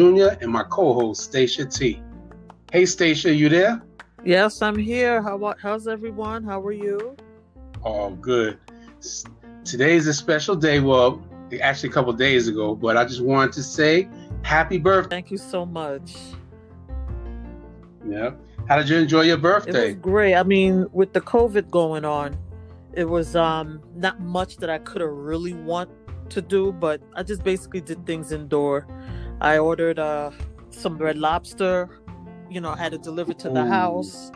Jr. and my co-host Stacia T. Hey Stacia, you there? Yes, I'm here. How how's everyone? How are you? Oh, good. Today's a special day. Well, actually a couple days ago, but I just wanted to say happy birthday. Thank you so much. Yeah. How did you enjoy your birthday? It was great. I mean, with the COVID going on, it was um not much that I could have really want to do, but I just basically did things indoor. I ordered uh some red lobster, you know, had it delivered to the Ooh. house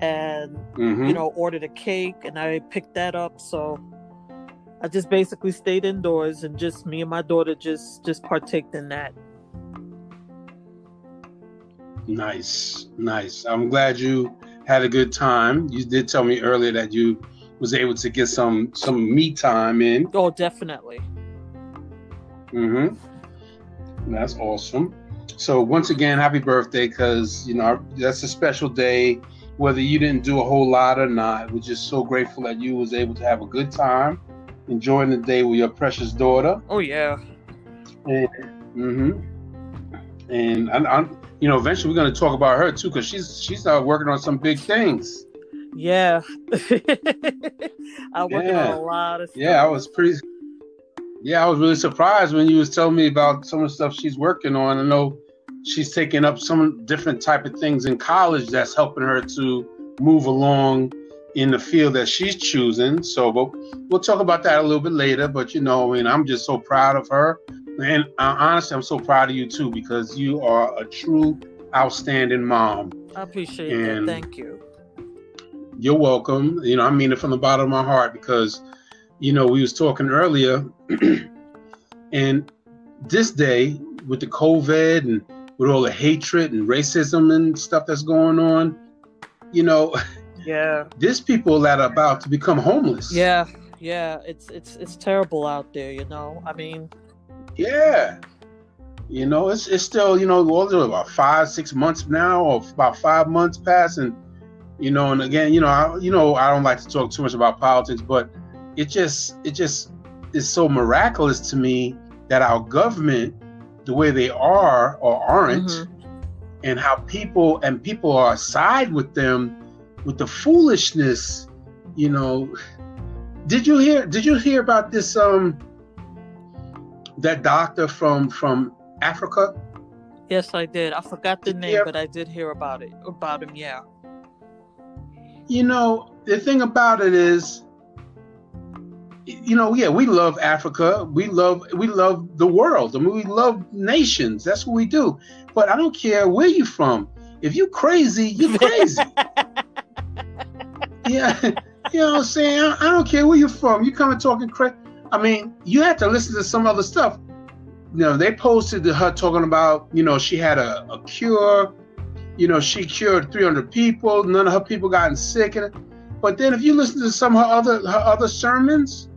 and mm-hmm. you know, ordered a cake and I picked that up. So I just basically stayed indoors and just me and my daughter just just partaked in that. Nice, nice. I'm glad you had a good time. You did tell me earlier that you was able to get some some me time in. Oh, definitely. Mm-hmm. That's awesome. So once again, happy birthday, because you know that's a special day. Whether you didn't do a whole lot or not, we're just so grateful that you was able to have a good time, enjoying the day with your precious daughter. Oh yeah. And, mm-hmm. And I, I'm, you know, eventually we're going to talk about her too, because she's she's uh, working on some big things. Yeah. I'm working yeah. on a lot of stuff. Yeah, I was pretty. Yeah, I was really surprised when you was telling me about some of the stuff she's working on. I know she's taking up some different type of things in college that's helping her to move along in the field that she's choosing. So, but we'll talk about that a little bit later. But you know, I mean, I'm just so proud of her, and uh, honestly, I'm so proud of you too because you are a true outstanding mom. I appreciate and that. Thank you. You're welcome. You know, I mean it from the bottom of my heart because, you know, we was talking earlier, and this day with the COVID and with all the hatred and racism and stuff that's going on, you know, yeah, there's people that are about to become homeless. Yeah, yeah, it's it's it's terrible out there. You know, I mean, yeah, you know, it's it's still you know, what about five six months now, or about five months past, and you know, and again, you know, I, you know, I don't like to talk too much about politics, but it just it just is so miraculous to me that our government, the way they are or aren't, mm-hmm. and how people and people are side with them with the foolishness, you know. Did you hear did you hear about this um that doctor from from Africa? Yes, I did. I forgot the name, but I did hear about it. About him, yeah you know, the thing about it is, you know, yeah, we love Africa. We love we love the world. I mean, we love nations. That's what we do. But I don't care where you're from. If you're crazy, you're crazy. yeah, you know what I'm saying. I, I don't care where you're from. You come and talking crazy. I mean, you have to listen to some other stuff. You know, they posted her talking about, you know, she had a, a cure you know, she cured 300 people. None of her people gotten sick. But then if you listen to some of her other her other sermons,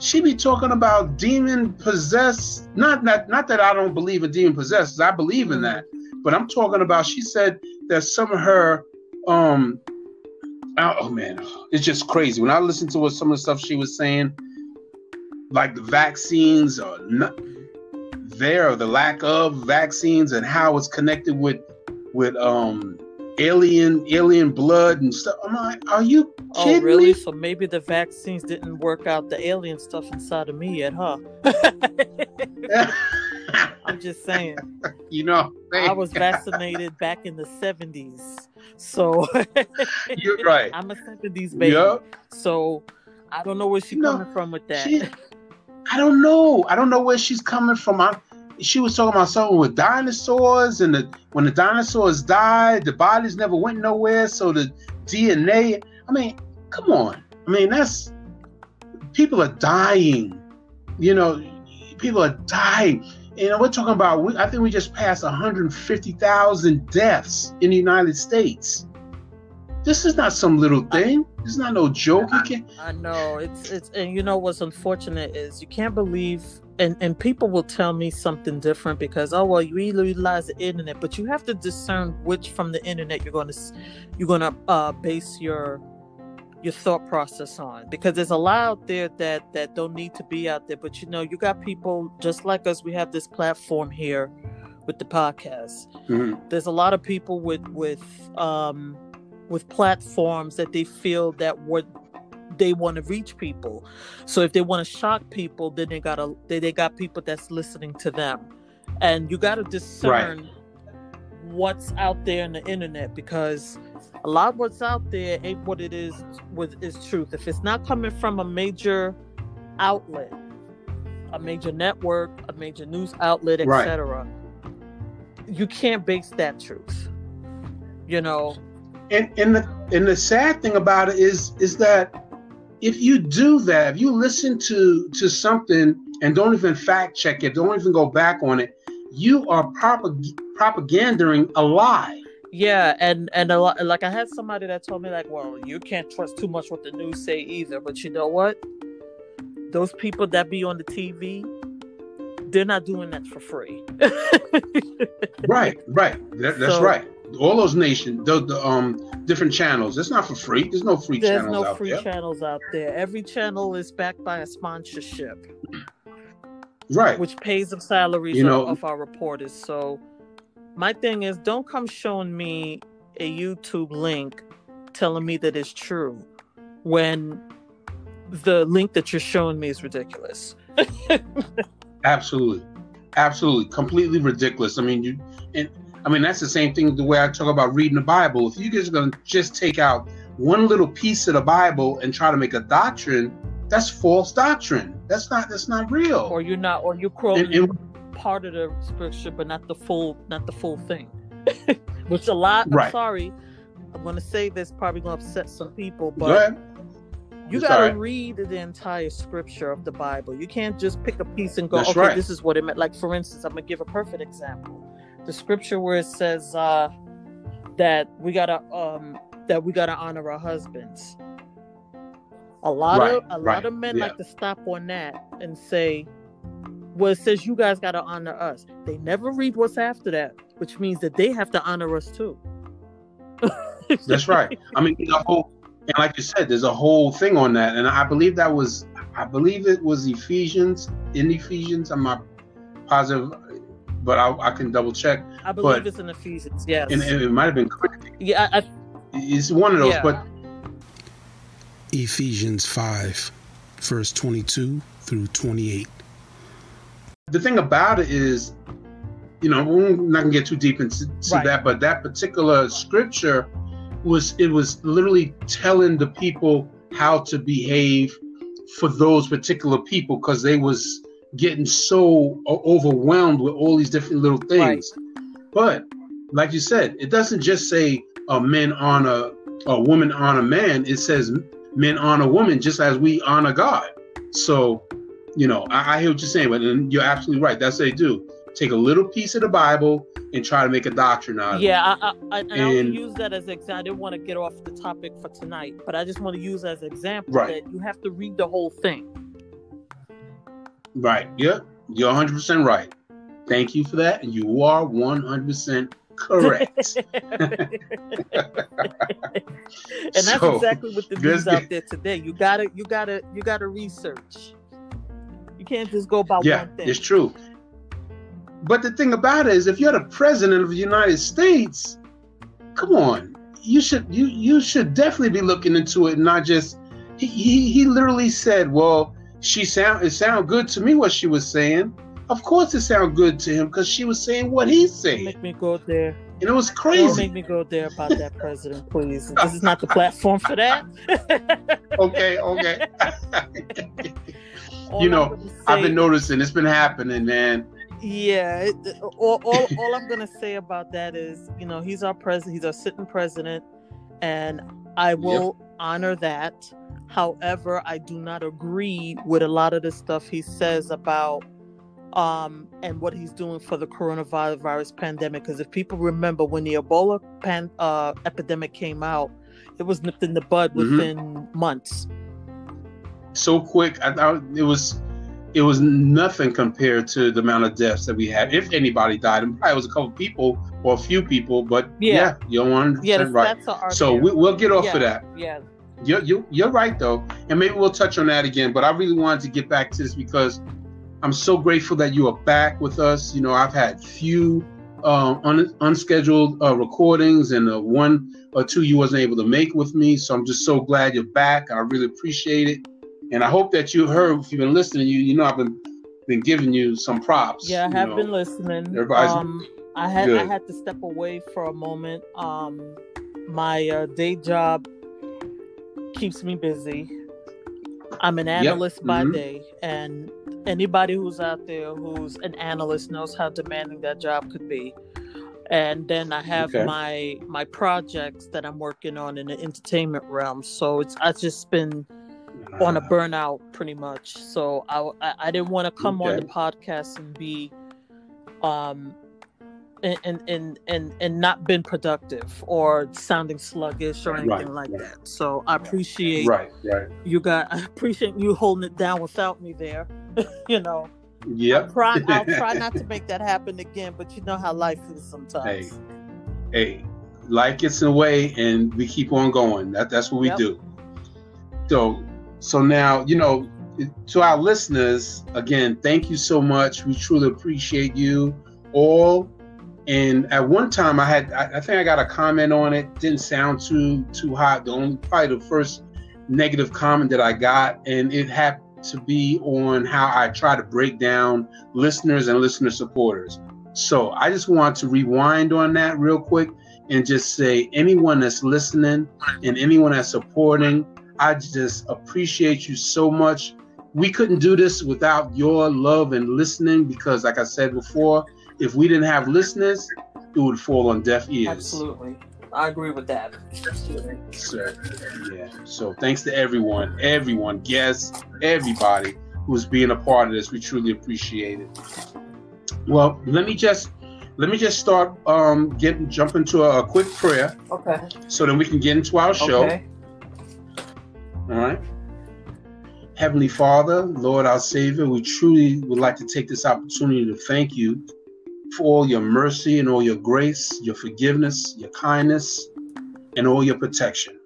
she be talking about demon possessed. Not that not that I don't believe in demon possessed. I believe in that. But I'm talking about. She said that some of her um oh man, it's just crazy. When I listen to what some of the stuff she was saying, like the vaccines or not there or the lack of vaccines and how it's connected with with um alien alien blood and stuff. I'm like, are you oh, kidding oh, really? me? So maybe the vaccines didn't work out the alien stuff inside of me yet, huh? I'm just saying. You know, I was vaccinated back in the 70s. So you're right. I'm a 70s baby. Yep. So I don't know where she's coming from with that. She, I don't know. I don't know where she's coming from. I, she was talking about something with dinosaurs and the, when the dinosaurs died, the bodies never went nowhere. So the DNA, I mean, come on. I mean, that's people are dying. You know, people are dying. And we're talking about, I think we just passed 150,000 deaths in the United States. This is not some little thing. It's not no joke. I, I know it's it's and you know what's unfortunate is you can't believe and and people will tell me something different because oh well you utilize the internet but you have to discern which from the internet you're going to you're going to uh, base your your thought process on because there's a lot out there that that don't need to be out there but you know you got people just like us we have this platform here with the podcast. Mm-hmm. There's a lot of people with with um, with platforms that they feel that what they want to reach people. So if they want to shock people, then they got a they, they got people that's listening to them, and you got to discern right. what's out there in the internet because a lot of what's out there ain't what it is with is truth. If it's not coming from a major outlet, a major network, a major news outlet, etc., right. you can't base that truth. You know. And and the and the sad thing about it is is that if you do that, if you listen to to something and don't even fact check it, don't even go back on it, you are propag- propaganding a lie. Yeah, and and a lot, like I had somebody that told me like, well, you can't trust too much what the news say either. But you know what? Those people that be on the TV, they're not doing that for free. right, right. That, that's so, right. All those nations, the, the um different channels. It's not for free. There's no free There's channels. no free there. channels out there. Every channel is backed by a sponsorship. Right. Which pays the salaries you know, of, of our reporters. So my thing is don't come showing me a YouTube link telling me that it's true when the link that you're showing me is ridiculous. Absolutely. Absolutely. Completely ridiculous. I mean, you and I mean that's the same thing the way I talk about reading the Bible. If you guys are gonna just take out one little piece of the Bible and try to make a doctrine, that's false doctrine. That's not that's not real. Or you're not or you're quoting and, and, part of the scripture, but not the full, not the full thing. Which a lot. I'm sorry, I'm going to say this. Probably going to upset some people, but you got to read the entire scripture of the Bible. You can't just pick a piece and go, That's okay, right. this is what it meant. Like for instance, I'm going to give a perfect example. The scripture where it says uh, that we gotta um, that we gotta honor our husbands. A lot right, of a right, lot of men yeah. like to stop on that and say, well, it says you guys got to honor us. They never read what's after that, which means that they have to honor us too. That's right. I mean, the whole, and like you said, there's a whole thing on that, and I believe that was, I believe it was Ephesians in Ephesians. I'm not positive, but I, I can double check. I believe but, it's in Ephesians. Yes, and, and it might have been. Correct. Yeah, I, it's one of those, yeah. but Ephesians five, verse twenty-two through twenty-eight the thing about it is, you know, we're not gonna get too deep into right. that, but that particular scripture was it was literally telling the people how to behave for those particular people because they was getting so overwhelmed with all these different little things. Right. But like you said, it doesn't just say a men honor a woman honor a man. It says men honor a woman just as we honor God. So you know, I, I hear what you're saying, but you're absolutely right. That's what they do. Take a little piece of the Bible and try to make a doctrine out of yeah, it. Yeah, I, I, and, and I use that as an example. I didn't want to get off the topic for tonight, but I just want to use as an example right. that you have to read the whole thing. Right. Yeah, you're 100% right. Thank you for that. And you are 100% correct. and that's so, exactly what the news out there today. You gotta, you gotta, you gotta research. You can't just go by yeah, one thing. It's true. But the thing about it is, if you're the president of the United States, come on, you should you you should definitely be looking into it, and not just. He he, he literally said, "Well, she sound it sounded good to me what she was saying." Of course, it sounded good to him because she was saying what he's saying. Make me go there. And it was crazy. Don't make me go there about that president, please. This is not the platform for that. okay, okay. you know, I've been noticing it's been happening, man. Yeah, it, all, all, all I'm gonna say about that is, you know, he's our president, he's our sitting president, and I will yep. honor that. However, I do not agree with a lot of the stuff he says about um and what he's doing for the coronavirus pandemic. Because if people remember when the Ebola pan, uh, epidemic came out, it was nipped in the bud mm-hmm. within mm-hmm. months so quick. I thought it was it was nothing compared to the amount of deaths that we had. If anybody died, and probably was a couple people or a few people, but yeah, yeah you're one yeah, right. so we, will get off yeah, of that. Yeah. You're, you you're right though, and maybe we'll touch on that again. But I really wanted to get back to this because I'm so grateful that you are back with us. You know, I've had few um, un- unscheduled uh, recordings and the one or two you wasn't able to make with me. So I'm just so glad you're back. I really appreciate it, and I hope that you heard. If you've been listening, you you know I've been been giving you some props. Yeah, I have know. been listening. Everybody's Um, I had I had to step away for a moment. Um, my uh, day job keeps me busy. I'm an analyst by mhm. day, and anybody who's out there who's an analyst knows how demanding that job could be. And then I have Okay. my my projects that I'm working on in the entertainment realm. So it's I've just been on a Uh, burnout pretty much. So I I, I didn't want to come on the podcast and be um and and and and, not been productive or sounding sluggish or anything Right, like right. that. So I appreciate right, right. you got I appreciate you holding it down without me there. you know. Yep. Try I'll try not to make that happen again, but you know how life is sometimes. hey, life gets in the way, and we keep on going. That that's what we Yep. do. So, so now you know, to our listeners, again, thank you so much. We truly appreciate you all. And at one time, I had, I, I think I got a comment on it. Didn't sound too too hot. The only probably the first negative comment that I got, and it happened to be on how I try to break down listeners and listener supporters. So I just want to rewind on that real quick and just say anyone that's listening and anyone that's supporting, I just appreciate you so much. We couldn't do this without your love and listening because, like I said before, if we didn't have listeners, it would fall on deaf ears. Absolutely. I agree with that. Absolutely. So, yeah. So thanks to everyone, everyone, guests, everybody who's being a part of this. We truly appreciate it. Well, let me just let me just start um getting jump into a, a quick prayer Okay. so then we can get into our show. Okay. All right. Heavenly Father, Lord our Savior, we truly would like to take this opportunity to thank you for all your mercy and all your grace, your forgiveness, your kindness, and all your protection.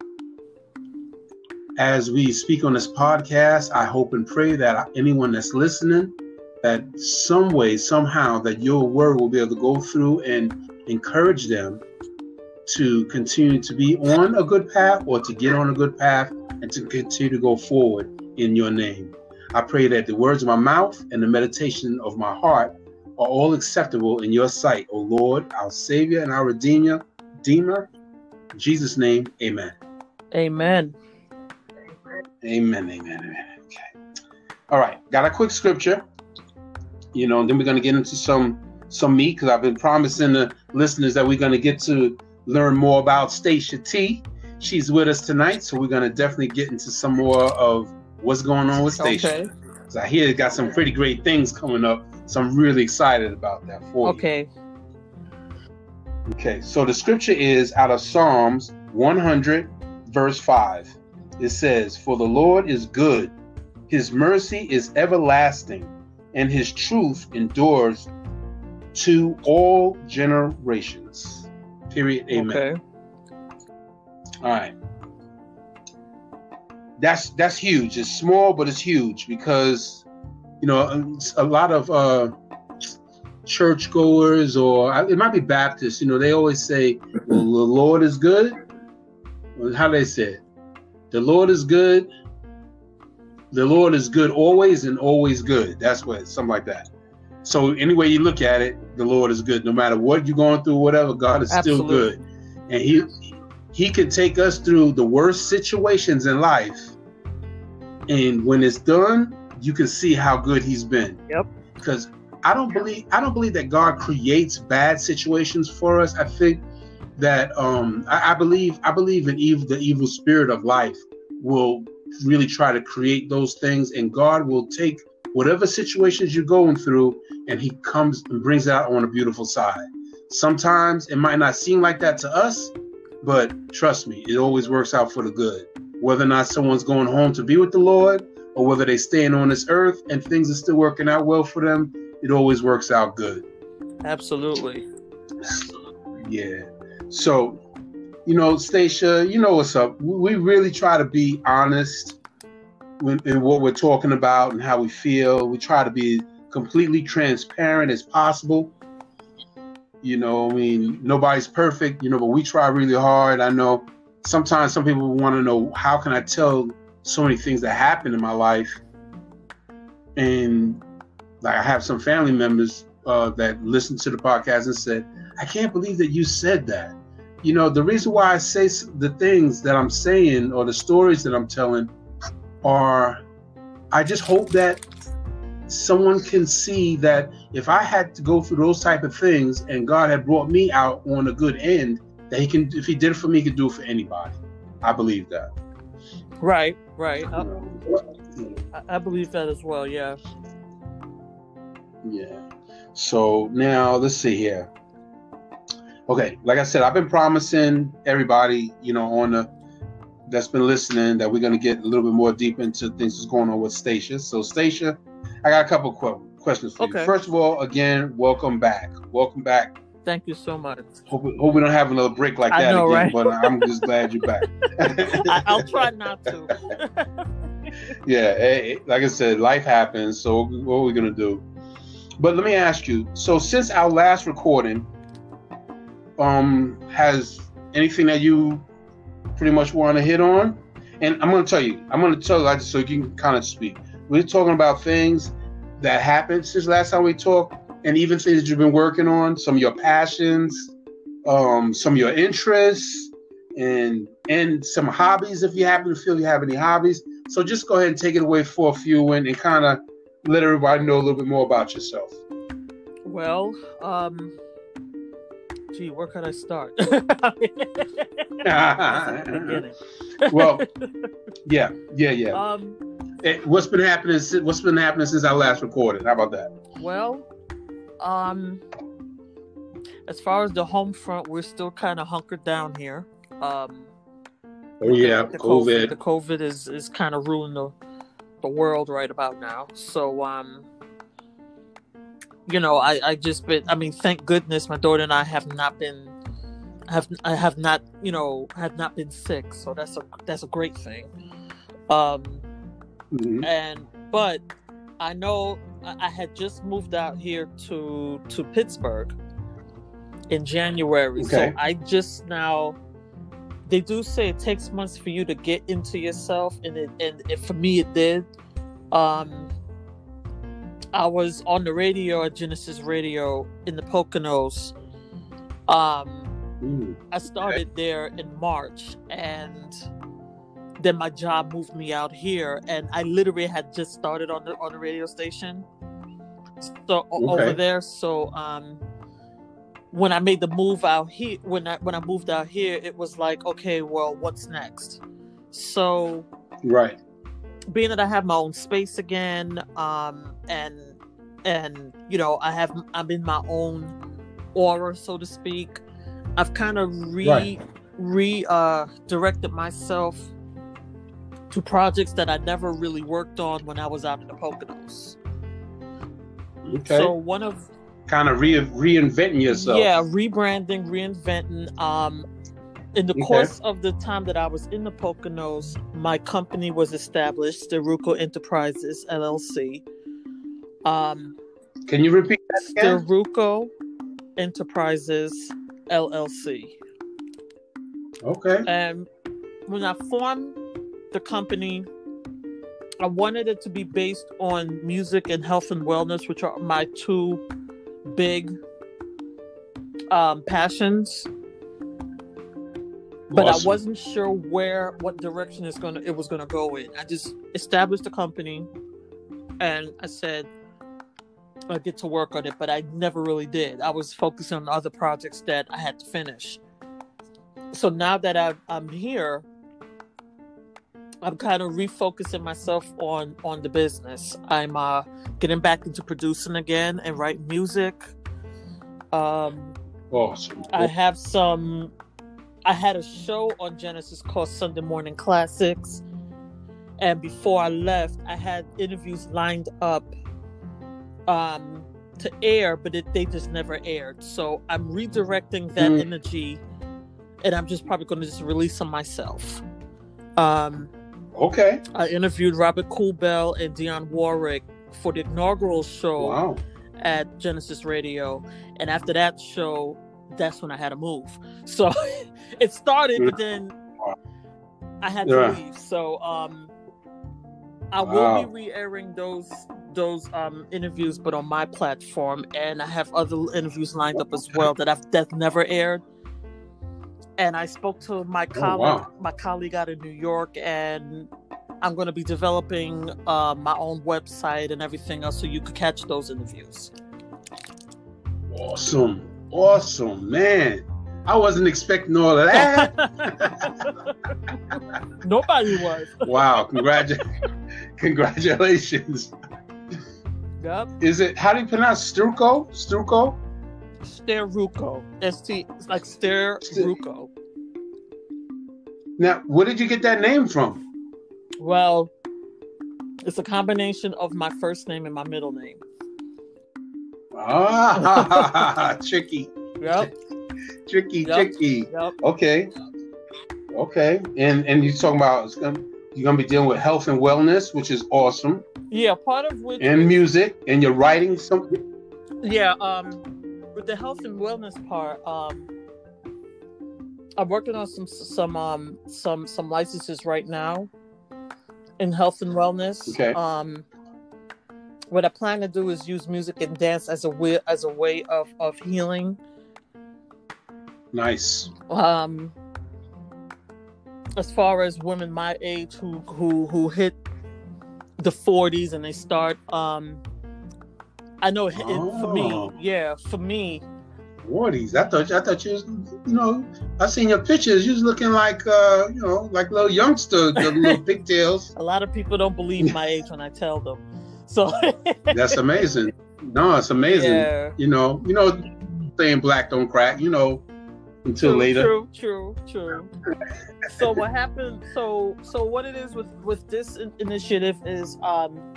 As we speak on this podcast, I hope and pray that anyone that's listening, that some way, somehow, that your word will be able to go through and encourage them to continue to be on a good path or to get on a good path and to continue to go forward in your name. I pray that the words of my mouth and the meditation of my heart are all acceptable in your sight, O Lord, our Savior and our Redeemer. Redeemer. In Jesus' name, amen. Amen. Amen, amen, amen. Okay. All right, got a quick scripture. You know, and then we're going to get into some some meat because I've been promising the listeners that we're going to get to learn more about Stacia T. She's with us tonight, so we're going to definitely get into some more of what's going on with Stacia. Okay. 'Cause I hear it got some pretty great things coming up, so I'm really excited about that for you. Okay. Okay, so the scripture is out of Psalms 100, verse 5. It says, For the Lord is good, his mercy is everlasting, and his truth endures to all generations. Period. Amen. Okay. All right. That's that's huge. It's small, but it's huge because you know a lot of uh, churchgoers or it might be Baptists. You know, they always say, "Well, the Lord is good." Well, How do they say it? The Lord is good. The Lord is good always and always good. That's what something like that. So any way you look at it, the Lord is good. No matter what you're going through, whatever, God is still good, and He He can take us through the worst situations in life, and when it's done, you can see how good He's been. Yep. Because I don't believe I don't believe that God creates bad situations for us. I think that um I, I believe I believe in evil the evil spirit of life will really try to create those things and God will take whatever situations you're going through and he comes and brings it out on a beautiful side. Sometimes it might not seem like that to us, but trust me, it always works out for the good. Whether or not someone's going home to be with the Lord or whether they're staying on this earth and things are still working out well for them, it always works out good. Absolutely. Yeah. So, you know, Stacia, you know what's up. We we really try to be honest when, in what we're talking about and how we feel. We try to be completely transparent as possible. You know, I mean, nobody's perfect, you know, but we try really hard. I know sometimes some people want to know how can I tell so many things that happened in my life, and like I have some family members uh, that listened to the podcast and said, "I can't believe that you said that." You know, the reason why I say the things that I'm saying or the stories that I'm telling are, I just hope that someone can see that if I had to go through those type of things and God had brought me out on a good end, that He can, if He did it for me, He could do it for anybody. I believe that. Right, right. Uh, I, I believe that as well. Yeah. Yeah. So now let's see here. Okay, like I said, I've been promising everybody, you know, on the that's been listening that we're going to get a little bit more deep into things that's going on with Stacia. So, Stacia, I got a couple qu- questions for okay. you. First of all, again, welcome back. Welcome back. Thank you so much. Hope, hope we don't have another break like that know, again, right? but I'm just glad you're back. I, will try not to. yeah, hey, like I said, life happens. So, what are we going to do? But let me ask you so, since our last recording, um, has anything that you pretty much want to hit on? And I'm going to tell you, I'm going to tell you I so you can kind of speak. We're talking about things that happened since last time we talked, and even things that you've been working on, some of your passions, um, some of your interests, and and some hobbies if you happen to feel you have any hobbies. So just go ahead and take it away for a few and, and kind of let everybody know a little bit more about yourself. Well, um, gee, where could I start? well, yeah, yeah, yeah. Um, hey, what's been happening? What's been happening since I last recorded? How about that? Well, um, as far as the home front, we're still kind of hunkered down here. Um, oh yeah, the, COVID. COVID. The COVID is is kind of ruling the the world right about now. So um, you know, I I just been. I mean, thank goodness my daughter and I have not been have I have not you know have not been sick. So that's a that's a great thing. Um, mm-hmm. and but I know I had just moved out here to to Pittsburgh in January. Okay. So I just now they do say it takes months for you to get into yourself and it and it, for me it did. Um I was on the radio at Genesis Radio in the Poconos. Um Ooh. I started there in March and then my job moved me out here and I literally had just started on the on the radio station so okay. over there. So um, when I made the move out here, when I when I moved out here, it was like, okay, well, what's next? So right, being that I have my own space again, um, and and you know, I have I'm in my own aura, so to speak. I've kind of re right. re uh, directed myself to projects that I never really worked on when I was out in the Poconos. Okay. So one of kind of re- reinventing yourself. Yeah, rebranding, reinventing. Um, in the okay. course of the time that I was in the Poconos, my company was established, Steruko Enterprises LLC. Um, Can you repeat that again? Enterprises LLC. Okay. And when I formed the company, I wanted it to be based on music and health and wellness, which are my two big um, passions. But awesome. I wasn't sure where, what direction it's gonna, it was gonna go in. I just established a company, and I said I get to work on it, but I never really did. I was focusing on other projects that I had to finish. So now that i I'm here, I'm kind of refocusing myself on on the business. I'm uh, getting back into producing again and writing music. Um, awesome. I have some. I had a show on Genesis called Sunday Morning Classics, and before I left, I had interviews lined up um, to air, but it, they just never aired. So I'm redirecting that mm. energy, and I'm just probably going to just release them myself. Um, Okay. I interviewed Robert Coolbell and Dionne Warwick for the inaugural show. Wow. at Genesis Radio, and after that show, that's when I had to move. So it started, but then I had to Yeah. leave. So um, I Wow. will be re-airing those those um interviews, but on my platform, and I have other interviews lined up as well that I've that never aired. And I spoke to my colleague, wow. my colleague out of New York, and I'm going to be developing uh, my own website and everything else, so you could catch those interviews. Awesome. Awesome, man. I wasn't expecting all of that. Nobody was. wow. Congratu- congratulations. Yep. Is it, how do you pronounce Struco? Struco? Steruko. S T. It's like Steruko. Now, where did you get that name from? Well, it's a combination of my first name and my middle name. Ah, tricky, Yep. tricky, Yep. tricky. Yep. Okay, okay. And and you're talking about it's gonna, you're gonna be dealing with health and wellness, which is awesome, Yeah. Part of which. and music, and you're writing something. Yeah. Um, with the health and wellness part, um, I'm working on some some um some some licenses right now in health and wellness. Okay. Um, what I plan to do is use music and dance as a way as a way of of healing. Nice. Um, as far as women my age who who who hit the 40s and they start um I know it, for me, Oh. yeah, for me, Forties. I thought I thought you was, you know, I seen your pictures. You was looking like uh, you know, like little youngster, the little pigtails. a lot of people don't believe my age when I tell them. So That's amazing. No, it's amazing. yeah. You know, you know, saying black don't crack. You know, until true, later. True, true, true. so what happened? So so what it is with with this initiative is um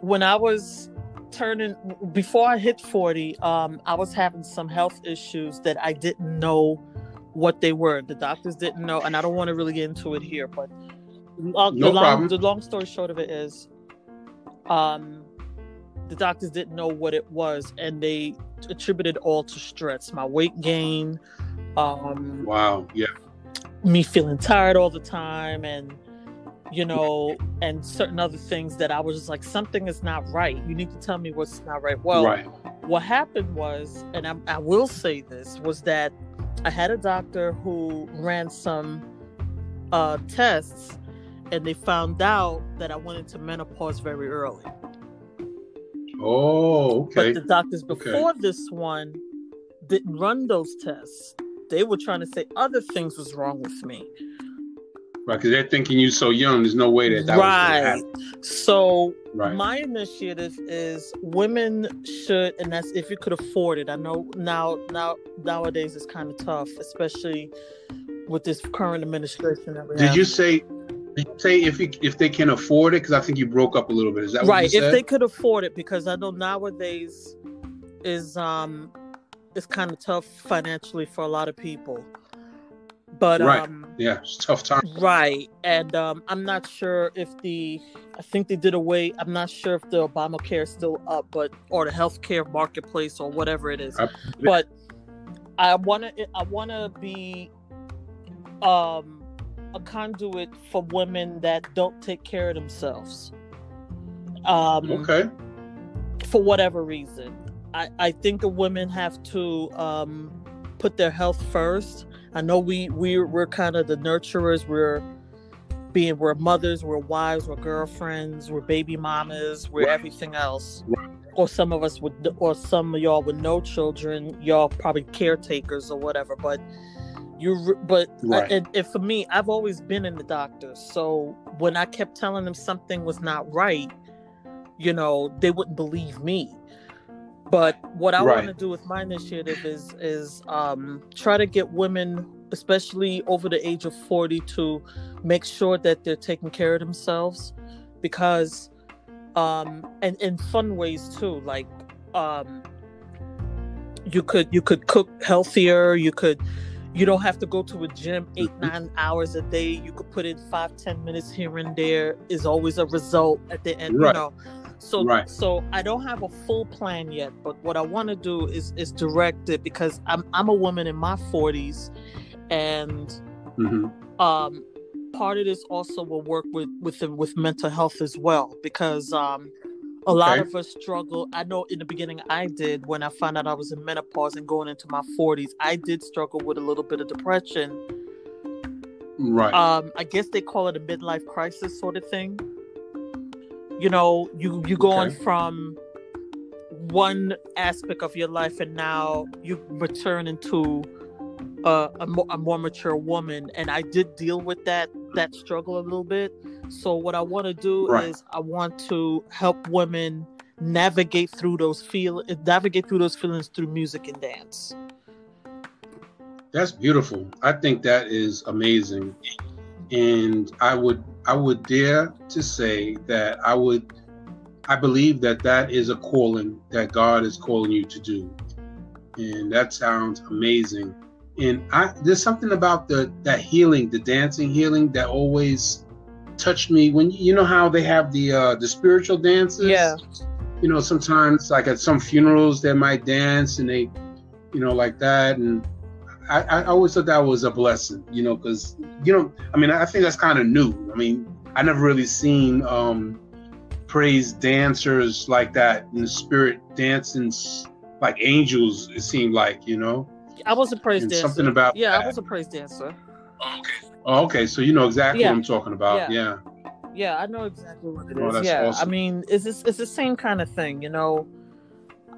when I was turning before I hit forty, um I was having some health issues that I didn't know what they were. The doctors didn't know, and I don't want to really get into it here, but uh, No the long the long story short of it is, um, the doctors didn't know what it was, and they attributed all to stress. My weight gain, um, Wow. Yeah. me feeling tired all the time, and you know, and certain other things that I was just like, something is not right. You need to tell me what's not right. Well, right. what happened was, and I, I will say this, was that I had a doctor who ran some uh, tests, and they found out that I went into menopause very early. Oh, okay. But the doctors Okay. before this one didn't run those tests. They were trying to say other things was wrong with me. Right, because they're thinking you're so young. There's no way that that was right. So Right. my initiative is women should, and that's if you could afford it. I know now, now nowadays it's kind of tough, especially with this current administration that we Did have. you say? Did you say if you, if they can afford it? Because I think you broke up a little bit. Is that what right? If they could afford it, because I know nowadays is um it's kind of tough financially for a lot of people. But Right. um yeah, it's a tough time. Right. And um, I'm not sure if the, I think they did away, I'm not sure if the Obamacare is still up, but, or the healthcare marketplace or whatever it is. I- But I want to, I want to be um, a conduit for women that don't take care of themselves. Um, Okay. for whatever reason. I, I think the women have to um, put their health first. I know we we're we're kind of the nurturers. We're being we're mothers, we're wives, we're girlfriends, we're baby mamas, we're everything else. Or some of us with or some of y'all with no children, y'all probably caretakers or whatever. But you but Right. and, and for me, I've always been in the doctor. So when I kept telling them something was not right, you know, they wouldn't believe me. But what I Right. want to do with my initiative is is um, try to get women, especially over the age of forty, to make sure that they're taking care of themselves, because um, and in fun ways too, like um, you could you could cook healthier, you could you don't have to go to a gym eight Mhm. nine hours a day you could put in five ten minutes here and there is always a result at the end Right. you know So Right. so I don't have a full plan yet, but what I want to do is is direct it because I'm I'm a woman in my 40s and hmm um part of this also will work with with the- with mental health as well because um a lot Okay. of us struggle i know in the beginning i did when i found out i was in menopause and going into my 40s i did struggle with a little bit of depression Right. um i guess they call it a midlife crisis sort of thing you know you you going Okay. from one aspect of your life and now you return into a, a, more, a more mature woman and i did deal with that that struggle a little bit so what i want to do Right. is i want to help women navigate through those feel navigate through those feelings through music and dance That's beautiful. I think that is amazing. And I would I would dare to say that I would I believe that that is a calling that God is calling you to do. And that sounds amazing. And I there's something about the that healing, the dancing healing that always touched me when you know how they have the uh the spiritual dances Yeah. you know sometimes like at some funerals they might dance and they you know like that and i, I always thought that was a blessing you know because you know i mean i think that's kind of new i mean i never really seen um praise dancers like that in the spirit dancing like angels it seemed like you know i was a praise and dancer something about yeah i was a praise dancer oh, okay so you know exactly Yeah. what i'm talking about Yeah. yeah Yeah, I know exactly what it is. Oh, that's yeah, awesome. I mean, it's it's the same kind of thing, you know.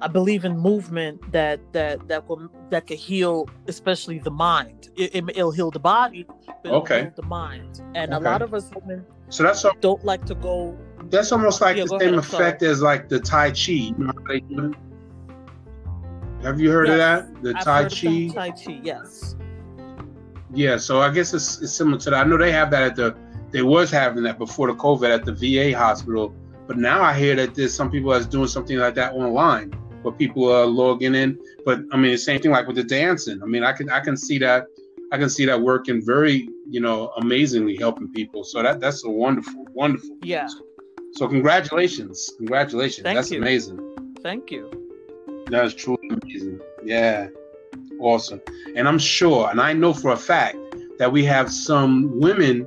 I believe in movement that that that will that can heal, especially the mind. It, will heal the body, but it'll Okay. heal the mind. And a lot of us women so that's al- don't like to go. that's almost like Yeah, the same ahead, effect as like the tai chi you know how they do have you heard of that the I've tai chi Tai Chi, yes. Yeah, so I guess it's, it's similar to that. I know they have that at the they was having that before the COVID at the VA hospital, but now I hear that there's some people that's doing something like that online, where people are logging in. But I mean, the same thing like with the dancing. I mean, I can I can see that I can see that working very you know amazingly helping people. So that that's a wonderful wonderful. Yeah, So congratulations, congratulations. Thank that's you. amazing. thank you. That is truly amazing. Yeah. Awesome. And I'm sure, and I know for a fact that we have some women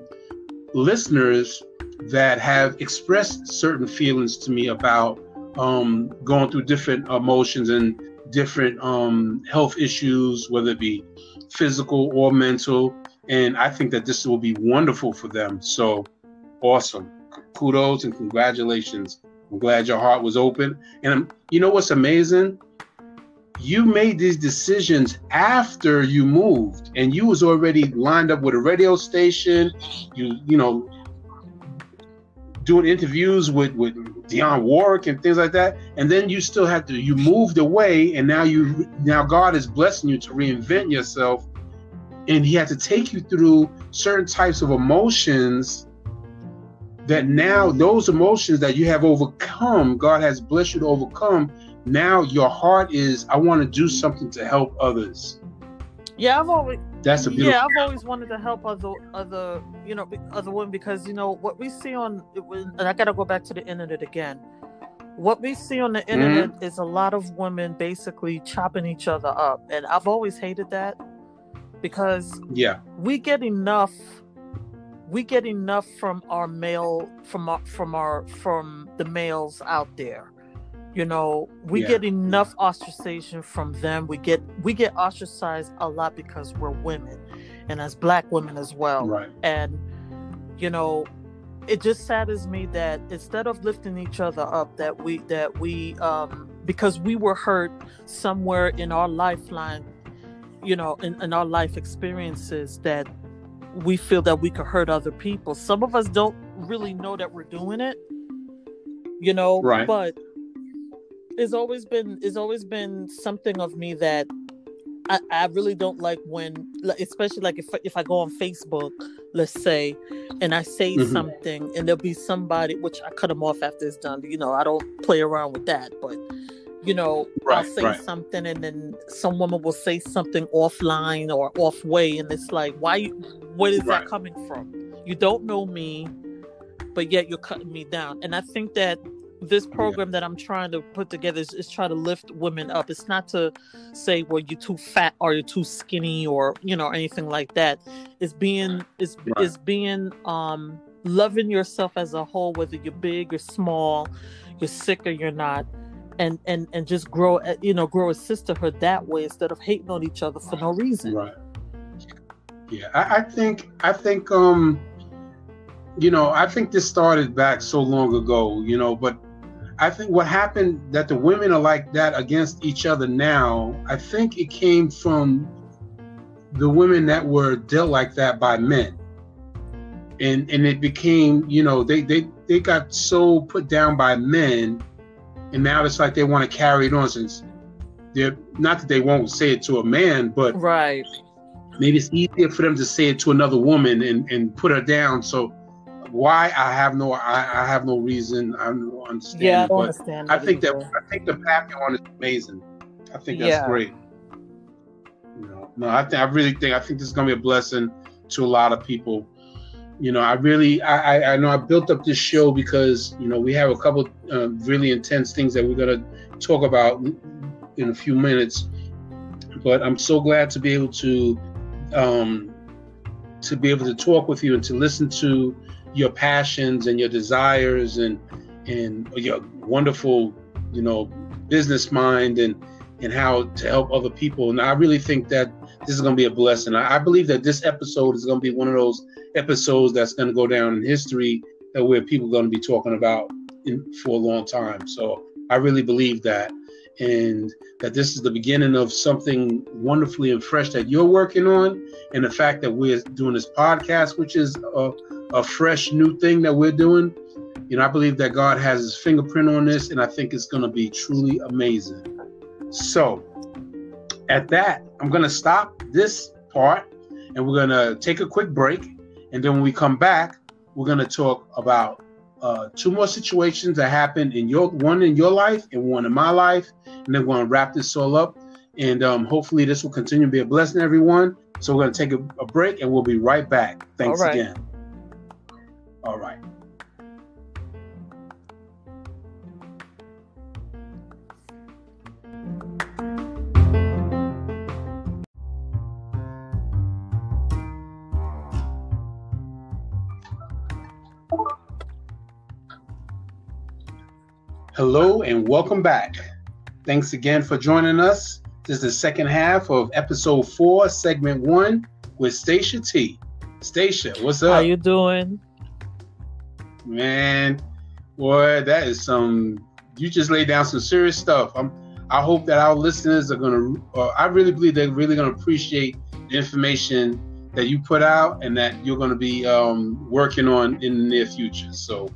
listeners that have expressed certain feelings to me about um, going through different emotions and different um, health issues, whether it be physical or mental. And I think that this will be wonderful for them. So awesome. Kudos and congratulations. I'm glad your heart was open. And um, you know what's amazing? You made these decisions after you moved, and you was already lined up with a radio station. You, you know, doing interviews with with Dionne Warwick and things like that. And then you still had to. You moved away, and now you now God is blessing you to reinvent yourself. And He had to take you through certain types of emotions that now those emotions that you have overcome, God has blessed you to overcome. Now your heart is, I want to do something to help others. Yeah, I've always That's a beautiful. yeah, I've always wanted to help other other you know other women because you know what we see on and I gotta go back to the internet again. What we see on the mm-hmm. internet is a lot of women basically chopping each other up, and I've always hated that because Yeah, we get enough we get enough from our male from our from our from the males out there you know we Yeah. get enough ostracization from them we get we get ostracized a lot because we're women and as black women as well right. and you know it just saddens me that instead of lifting each other up that we that we um because we were hurt somewhere in our lifeline you know in, in our life experiences that we feel that we could hurt other people some of us don't really know that we're doing it you know Right. but it's always been it's always been something of me that I, I really don't like when especially like if if I go on Facebook let's say and I say Mhm. something and there'll be somebody which I cut them off after it's done you know I don't play around with that but you know I'll say right. something and then some woman will say something offline or off way and it's like why where is Right. that coming from you don't know me but yet you're cutting me down and I think that this program yeah. that I'm trying to put together is, is try to lift women up. It's not to say well you're too fat or you're too skinny or you know anything like that. It's being it's right. it's being um loving yourself as a whole, whether you're big or small, you're sick or you're not. And, and and just grow uh, you know grow a sisterhood that way instead of hating on each other for no reason right yeah I, I think i think um you know, I think this started back so long ago, you know, but I think what happened that the women are like that against each other now, I think it came from the women that were dealt like that by men. And and it became, you know, they they they got so put down by men and now it's like they want to carry it on since they're not that they won't say it to a man, but right. Maybe it's easier for them to say it to another woman and, and put her down. So why I have no I, I have no reason I don't understand. Yeah, I don't understand. I think either. that I think the path you're on is amazing. I think that's yeah. great. You know, no, I think I really think I think this is gonna be a blessing to a lot of people. You know, I really I I know I built up this show because you know we have a couple uh, really intense things that we're gonna talk about in a few minutes. But I'm so glad to be able to um, to be able to talk with you and to listen to your passions and your desires and and your wonderful you know business mind and and how to help other people. And i really think that this is going to be a blessing. I, believe that this episode is going to be one of those episodes that's going to go down in history that where people are going to be talking about in, for a long time. So i really believe that and that this is the beginning of something wonderfully and fresh that you're working on. And the fact that we're doing this podcast which is a, a fresh new thing that we're doing. You know, I believe that God has his fingerprint on this, and I think it's going to be truly amazing. So, at that, I'm going to stop this part and we're going to take a quick break. And then when we come back, we're going to talk about uh, two more situations that happened in your one in your life and one in my life. And then we're going to wrap this all up. And um, hopefully, this will continue to be a blessing, everyone. So, we're going to take a, a break and we'll be right back. Thanks again. All right. Hello and welcome back. Thanks again for joining us. This is the second half of episode four, segment one with Stacia T. Stacia, what's up? How you doing? Man, boy, that is some. You just laid down some serious stuff. I'm. I hope that our listeners are gonna. Uh, I really believe they're really gonna appreciate the information that you put out and that you're gonna be um, working on in the near future. So.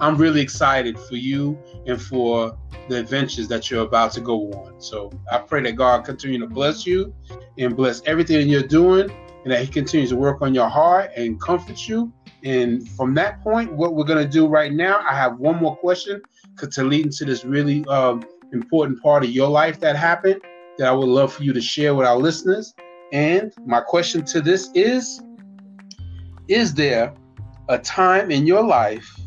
I'm really excited for you and for the adventures that you're about to go on. So I pray that God continue to bless you and bless everything you're doing and that He continues to work on your heart and comfort you and from that point, what we're going to do right now, I have one more question to lead into this really um, important part of your life that happened that I would love for you to share with our listeners. And my question to this is Is there a time in your life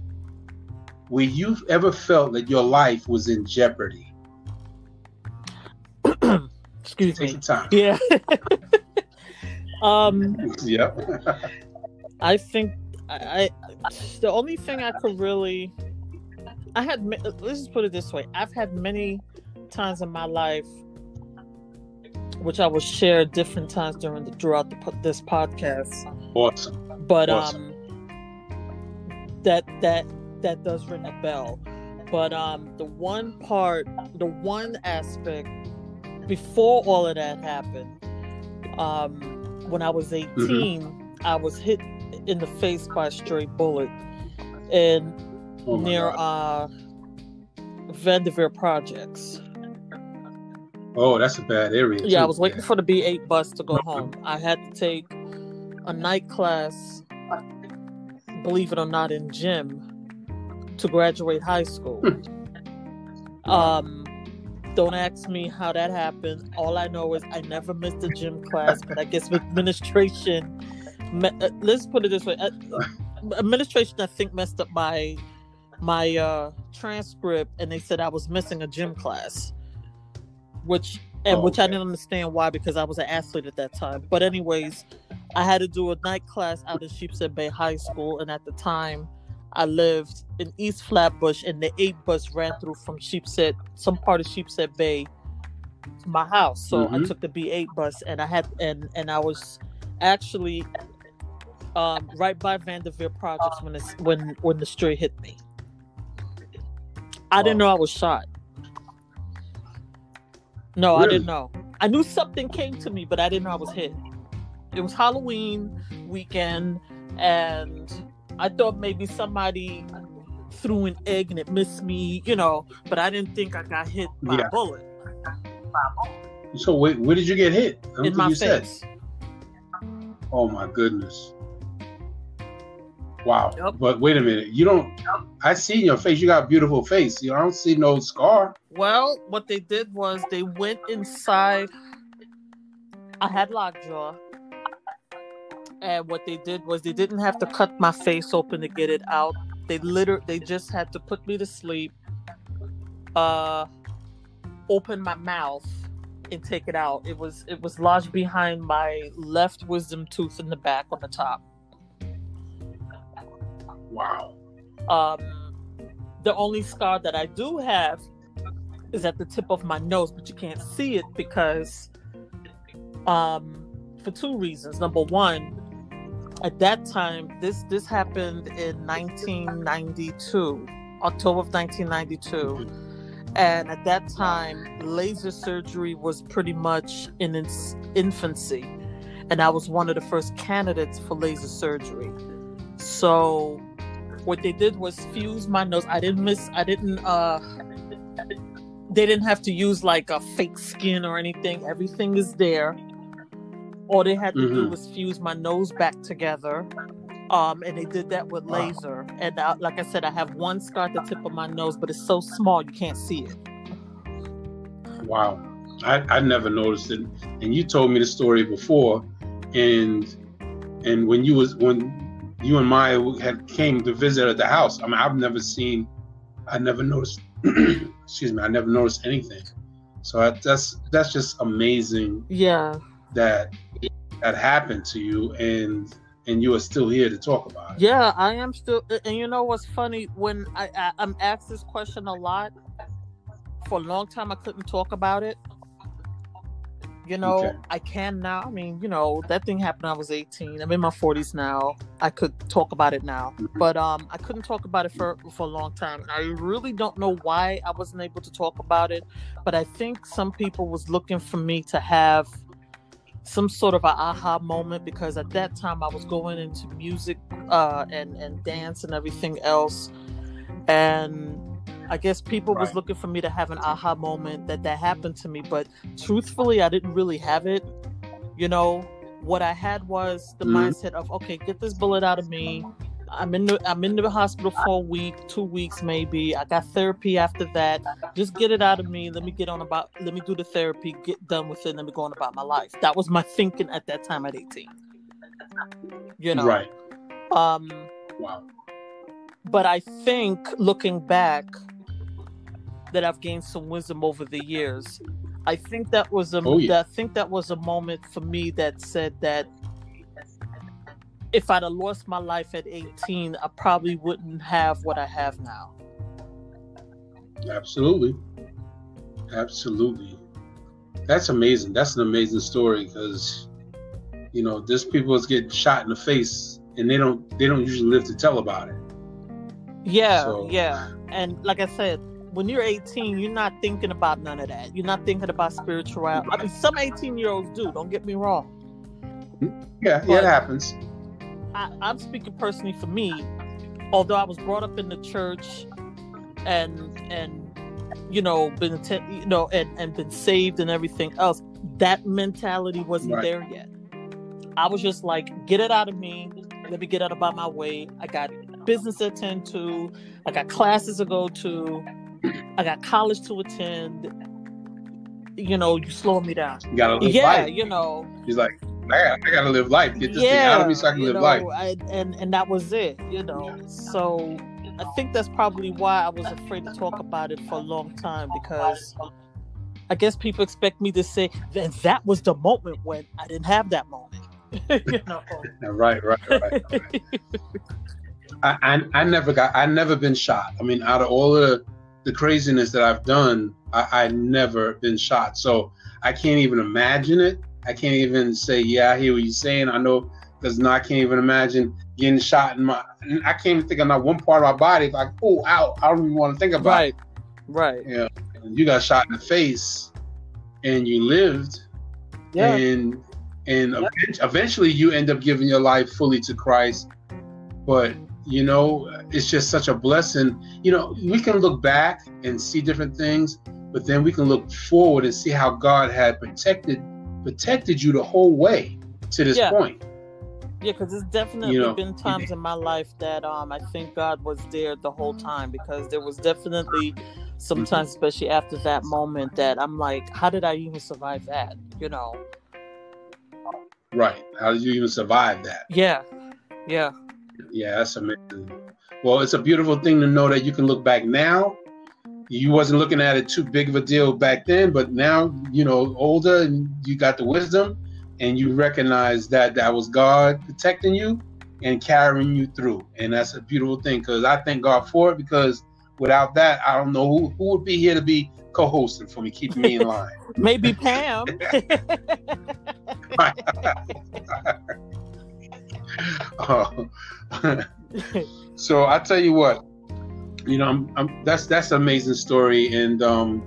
where you've ever felt that your life was in jeopardy? Excuse Take me. Time. Yeah. um, yep. I think I, I the only thing I could really I had let's just put it this way I've had many times in my life which I will share different times during the throughout the, this podcast. Awesome. But awesome. um that that that does ring a bell. But um the one part the one aspect before all of that happened um when I was 18 mm-hmm. I was hit in the face by a stray bullet and oh near uh Vanderveer Projects. Oh, that's a bad area. Yeah, too. I was waiting for the B8 bus to go home. I had to take a night class, believe it or not, in gym to graduate high school. Hmm. um, don't ask me how that happened. All I know is I never missed a gym class, but I guess with administration uh, let's put it this way: uh, administration, I think, messed up my my uh, transcript and they said I was missing a gym class, which and Oh, which I didn't understand why because I was an athlete at that time. But anyways, I had to do a night class out of Sheepshead Bay High School, and at the time, I lived in East Flatbush, and the eight bus ran through from Sheepshead, some part of Sheepshead Bay, to my house. So I Mhm. took the B eight bus, and I had and and I was actually um, right by Vanderveer Projects when it's when when the stray hit me. I didn't know I was shot. No, I didn't know. I knew something came to me, but I didn't know I was hit. It was Halloween weekend, and I thought maybe somebody threw an egg and it missed me, you know, but I didn't think I got hit by Yeah. a bullet So wait, where did you get hit? I in my you said. face. Oh my goodness. Wow. Yep. But wait a minute. You don't I see your face you got a beautiful face. You know, I don't see no scar. Well, what they did was they went inside. I had lockjaw. And what they did was they didn't have to cut my face open to get it out. They literally they just had to put me to sleep, uh open my mouth and take it out. It was it was lodged behind my left wisdom tooth in the back on the top. Wow. Um, the only scar that I do have is at the tip of my nose, but you can't see it because, um, for two reasons. Number one, at that time, this this happened in 1992, October of 1992, and at that time, laser surgery was pretty much in its infancy, and I was one of the first candidates for laser surgery. So what they did was fuse my nose. I didn't miss. I didn't. uh They didn't have to use like a fake skin or anything. Everything is there. All they had to do Mhm. was fuse my nose back together. Um, and they did that with Wow. laser. And I, like I said, I have one scar at the tip of my nose, but it's so small you can't see it. Wow. I, I never noticed it. And you told me the story before and and when you was when you and Maya had came to visit at the house, I mean I've never seen I never noticed excuse me, I never noticed anything. So that, that's that's just amazing Yeah, that that happened to you and and you are still here to talk about it. Yeah, I am still. And you know what's funny? When I, I I'm asked this question a lot, for a long time I couldn't talk about it. You know, Okay. I can now. I mean, you know, that thing happened. when I was 18. I'm in my 40s now. I could talk about it now, Mhm. but um, I couldn't talk about it for for a long time. I really don't know why I wasn't able to talk about it. But I think some people was looking for me to have some sort of a aha moment because at that time I was going into music uh, and and dance and everything else, and I guess people was looking for me to have an aha moment that that happened to me. But truthfully, I didn't really have it. You know, what I had was the Mhm. mindset of okay, get this bullet out of me. I'm in the I'm in the hospital for a week, two weeks maybe. I got therapy after that. Just get it out of me. Let me get on about. Let me do the therapy. Get done with it. Let me go on about my life. That was my thinking at that time at 18. You know. Right. Um. Wow. But I think looking back, that I've gained some wisdom over the years. I think that was a. Oh, yeah. I think that was a moment for me that said that if I'd have lost my life at 18, I probably wouldn't have what I have now. Absolutely. Absolutely. That's amazing. That's an amazing story because you know, there's people that's getting shot in the face and they don't they don't usually live to tell about it. Yeah, So- yeah. And like I said, when you're 18, you're not thinking about none of that. You're not thinking about spirituality. I mean, some 18 year olds do. Don't get me wrong. Yeah, yeah, it happens. I, I'm speaking personally for me. Although I was brought up in the church, and and you know been atten- you know and and been saved and everything else, that mentality wasn't Right. there yet. I was just like, get it out of me. Let me get out of my way. I got business to attend to. I got classes to go to. I got college to attend. You know, you slowing me down. You gotta live Yeah, life. you know, He's like, man, I gotta live life. Get this thing out of me so I can live know, life. I, and and that was it, you know. So I think that's probably why I was afraid to talk about it for a long time because I guess people expect me to say that that was the moment when I didn't have that moment. you know? Right, right, right. right. I, I, I never got I never been shot. I mean, out of all the the craziness that I've done, I, I never been shot. So I can't even imagine it. I can't even say, yeah, I hear what you're saying. I know because now I can't even imagine getting shot in my. I can't even think of not one part of my body. Like, oh, out. I don't even want to think about right. it. Right. Yeah. You got shot in the face, and you lived. Yeah. And and eventually you end up giving your life fully to Christ. But you know, it's just such a blessing. You know, we can look back and see different things, but then we can look forward and see how God had protected protected you the whole way to this Yeah. point. Yeah, because it's definitely You know, been times in my life that um I think God was there the whole time because there was definitely sometimes, especially after that moment, that I'm like, how did I even survive that? You know? Right. How did you even survive that? Yeah, yeah, Yeah, that's amazing. Well, it's a beautiful thing to know that you can look back now. You wasn't looking at it too big of a deal back then, but now you know older and you got the wisdom, and you recognize that that was God protecting you and carrying you through, and that's a beautiful thing. Because I thank God for it. Because without that, I don't know who, who would be here to be co-hosting for me, keeping me in line. maybe Pam. So I tell you what, you know, I'm, I'm, that's that's an amazing story, and um,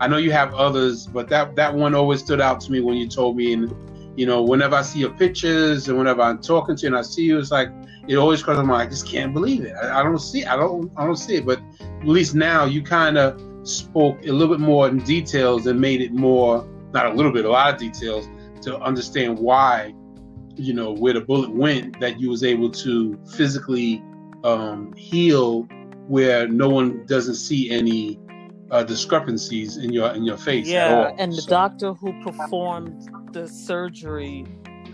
I know you have others, but that that one always stood out to me when you told me, and you know, whenever I see your pictures and whenever I'm talking to you and I see you, it's like it always comes mind. I just can't believe it. I, I don't see, I don't, I don't see it. But at least now you kind of spoke a little bit more in details and made it more, not a little bit, a lot of details to understand why you know where the bullet went that you was able to physically um, heal where no one doesn't see any uh, discrepancies in your in your face at yeah, and the So, doctor who performed the surgery,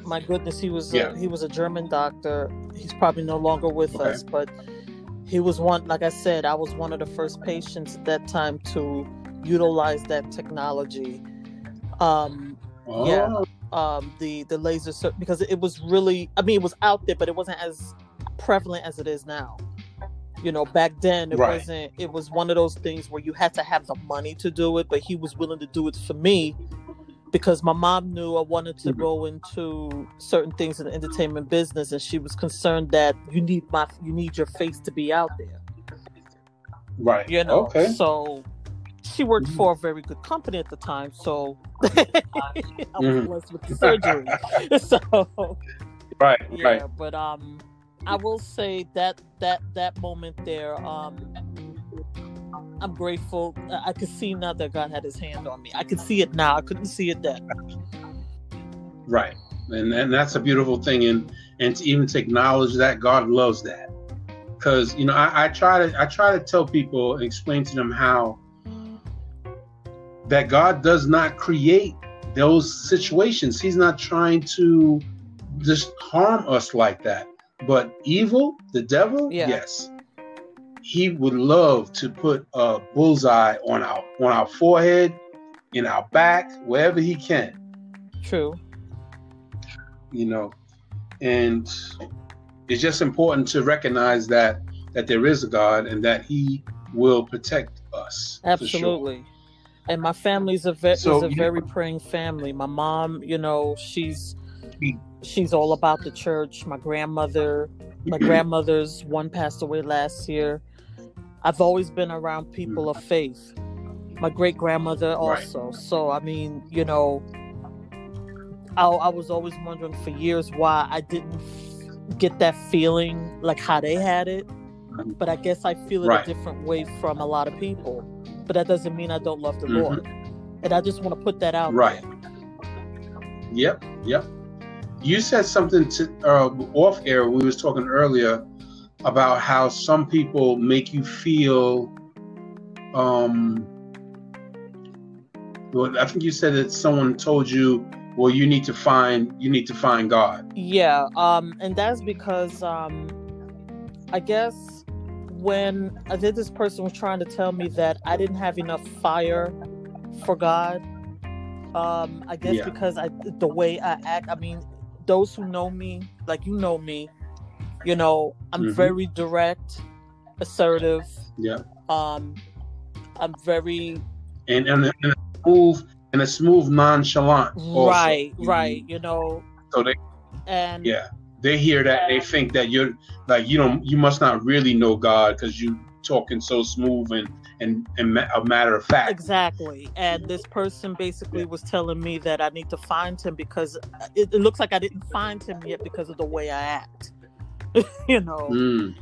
my goodness, he was Yeah. a, he was a German doctor. He's probably no longer with Okay. us, but he was one. Like I said, I was one of the first patients at that time to utilize that technology. Um, oh, yeah. Um, the the laser sur- because it was really I mean it was out there but it wasn't as prevalent as it is now. You know, back then it Right. wasn't it was one of those things where you had to have the money to do it, but he was willing to do it for me because my mom knew I wanted to Mhm. go into certain things in the entertainment business and she was concerned that you need my you need your face to be out there right. you know Okay. so she worked Mhm. for a very good company at the time so i was Mhm. blessed with the surgery so Right. yeah Right. but um i will say that that that moment there um i'm grateful i could see now that god had his hand on me i could see it now i couldn't see it then Right. And and that's a beautiful thing and and to even to acknowledge that God loves that. Cause you know, I, I try to I try to tell people and explain to them how that God does not create those situations. He's not trying to just harm us like that. But evil, the devil, Yeah. yes. He would love to put a bullseye on our on our forehead, in our back, wherever he can true you know and it's just important to recognize that that there is a god and that he will protect us for sure. And my family's a ve- So, is a very praying family. My mom you know she's she's all about the church. My grandmother my grandmother's one passed away last year. I've always been around people of faith. My great grandmother Right. also. So i mean you know I, I was always wondering for years why i didn't get that feeling like how they had it. But i guess i feel it Right. a different way from a lot of people but that doesn't mean i don't love the Mhm. lord and i just want to put that out Right. there. yep yep you said something to uh, off air we was talking earlier about how some people make you feel um well, i think you said that someone told you well you need to find you need to find god Yeah, um, and that's because um, I guess when I did this person was trying to tell me that I didn't have enough fire for God. Um, I guess Yeah. because I the way I act. I mean, those who know me, like you know me, you know, I'm Mhm. very direct, assertive. Yeah. Um, I'm very And and, a- and a smooth and a smooth nonchalant. also. right, right. You know, So they and yeah they hear that they think that you're like you don't you must not really know God because you talking so smooth and and and a matter of fact. Exactly. And this person basically was telling me that I need to find him because it, it looks like I didn't find him yet because of the way I act. you know. Mm.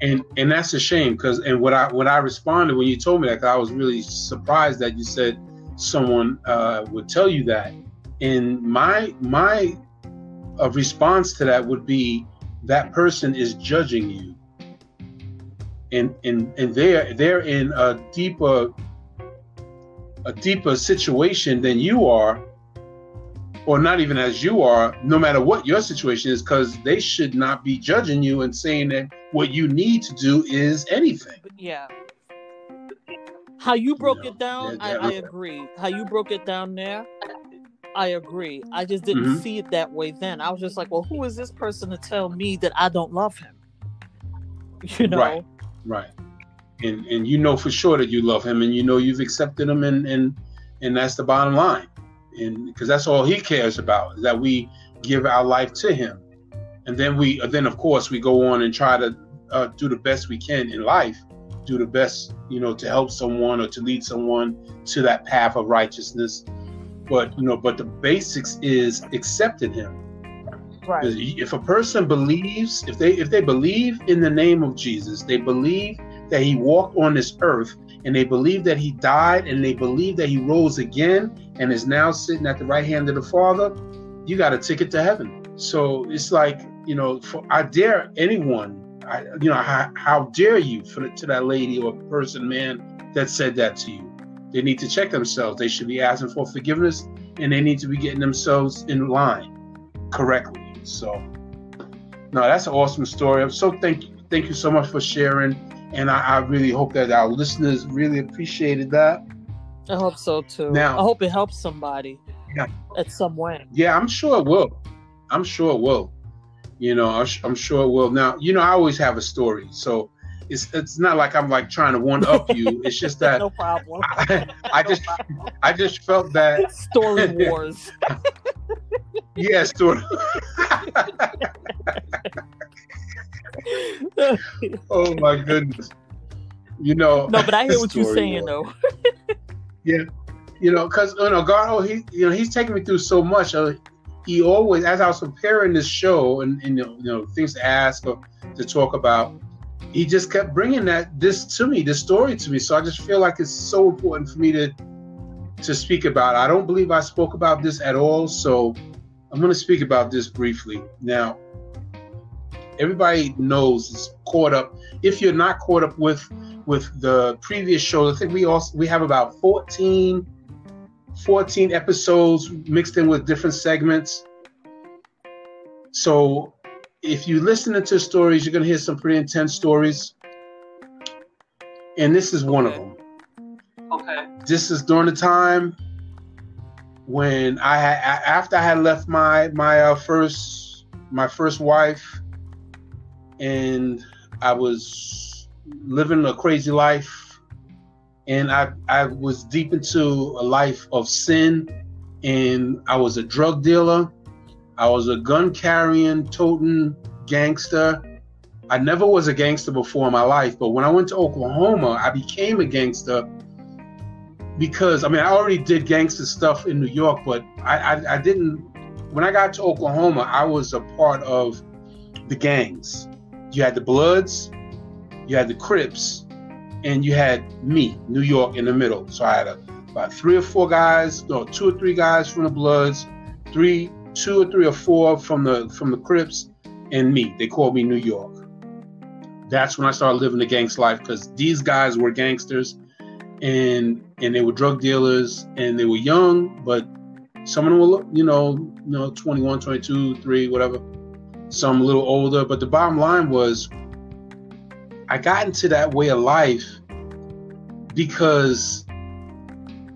And and that's a shame because and what I what I responded when you told me that I was really surprised that you said someone uh, would tell you that. And my my uh, response to that would be that person is judging you. And and and they're they're in a deeper a deeper situation than you are or not even as you are, no matter what your situation is, because they should not be judging you and saying that what you need to do is anything. Yeah. How you broke know, it down, they're- I, I agree. How you broke it down there, I agree. I just didn't Mhm. see it that way then. I was just like, well, who is this person to tell me that I don't love him? You know? Right. Right. And and you know for sure that you love him and you know you've accepted him and and and that's the bottom line. And because that's all he cares about is that we give our life to him. And then we then of course we go on and try to uh, do the best we can in life, do the best, you know, to help someone or to lead someone to that path of righteousness. But you know, but the basics is accepting him. Right. If a person believes, if they if they believe in the name of Jesus, they believe that he walked on this earth, and they believe that he died, and they believe that he rose again, and is now sitting at the right hand of the Father, you got a ticket to heaven. So it's like you know, for, I dare anyone, I, you know, how, how dare you for to that lady or person, man, that said that to you? They need to check themselves. They should be asking for forgiveness, and they need to be getting themselves in line correctly. So, no, that's an awesome story. I'm so thank you, thank you so much for sharing, and I, I really hope that our listeners really appreciated that. I hope so too. Now- I hope it helps somebody. Yeah. At some way. Yeah, I'm sure it will. I'm sure it will. You know, I'm, I'm sure it will. Now, you know, I always have a story, so it's it's not like I'm like trying to one up you. It's just that no problem. I, I just I just felt that Story wars. yeah, story. oh my goodness. You know. no, but I hear what you're saying though. Yeah, you know, because you know, God, oh, he, you know, he's taking me through so much. Uh, he always, as I was preparing this show and, and you, know, you know, things to ask or to talk about, he just kept bringing that this to me, this story to me. So I just feel like it's so important for me to to speak about. I don't believe I spoke about this at all, so I'm going to speak about this briefly. Now, everybody knows is caught up. If you're not caught up with with the previous show, I think we also we have about 14 14 episodes mixed in with different segments. So if you listen to stories, you're gonna hear some pretty intense stories. And this is one of them. Okay. This is during the time when I had after I had left my my uh, first my first wife, and I was living a crazy life, and I I was deep into a life of sin, and I was a drug dealer, I was a gun carrying, toting gangster. I never was a gangster before in my life, but when I went to Oklahoma, I became a gangster because I mean I already did gangster stuff in New York, but I, I I didn't. When I got to Oklahoma, I was a part of the gangs. You had the Bloods, you had the Crips, and you had me, New York, in the middle. So I had a, about three or four guys, no, two or three guys from the Bloods, three, two or three or four from the from the Crips, and me. They called me New York. That's when I started living the gangster life because these guys were gangsters, and and they were drug dealers, and they were young, but some of them were, you know, you know, 21, 22, 3, whatever. Some a little older, but the bottom line was I got into that way of life because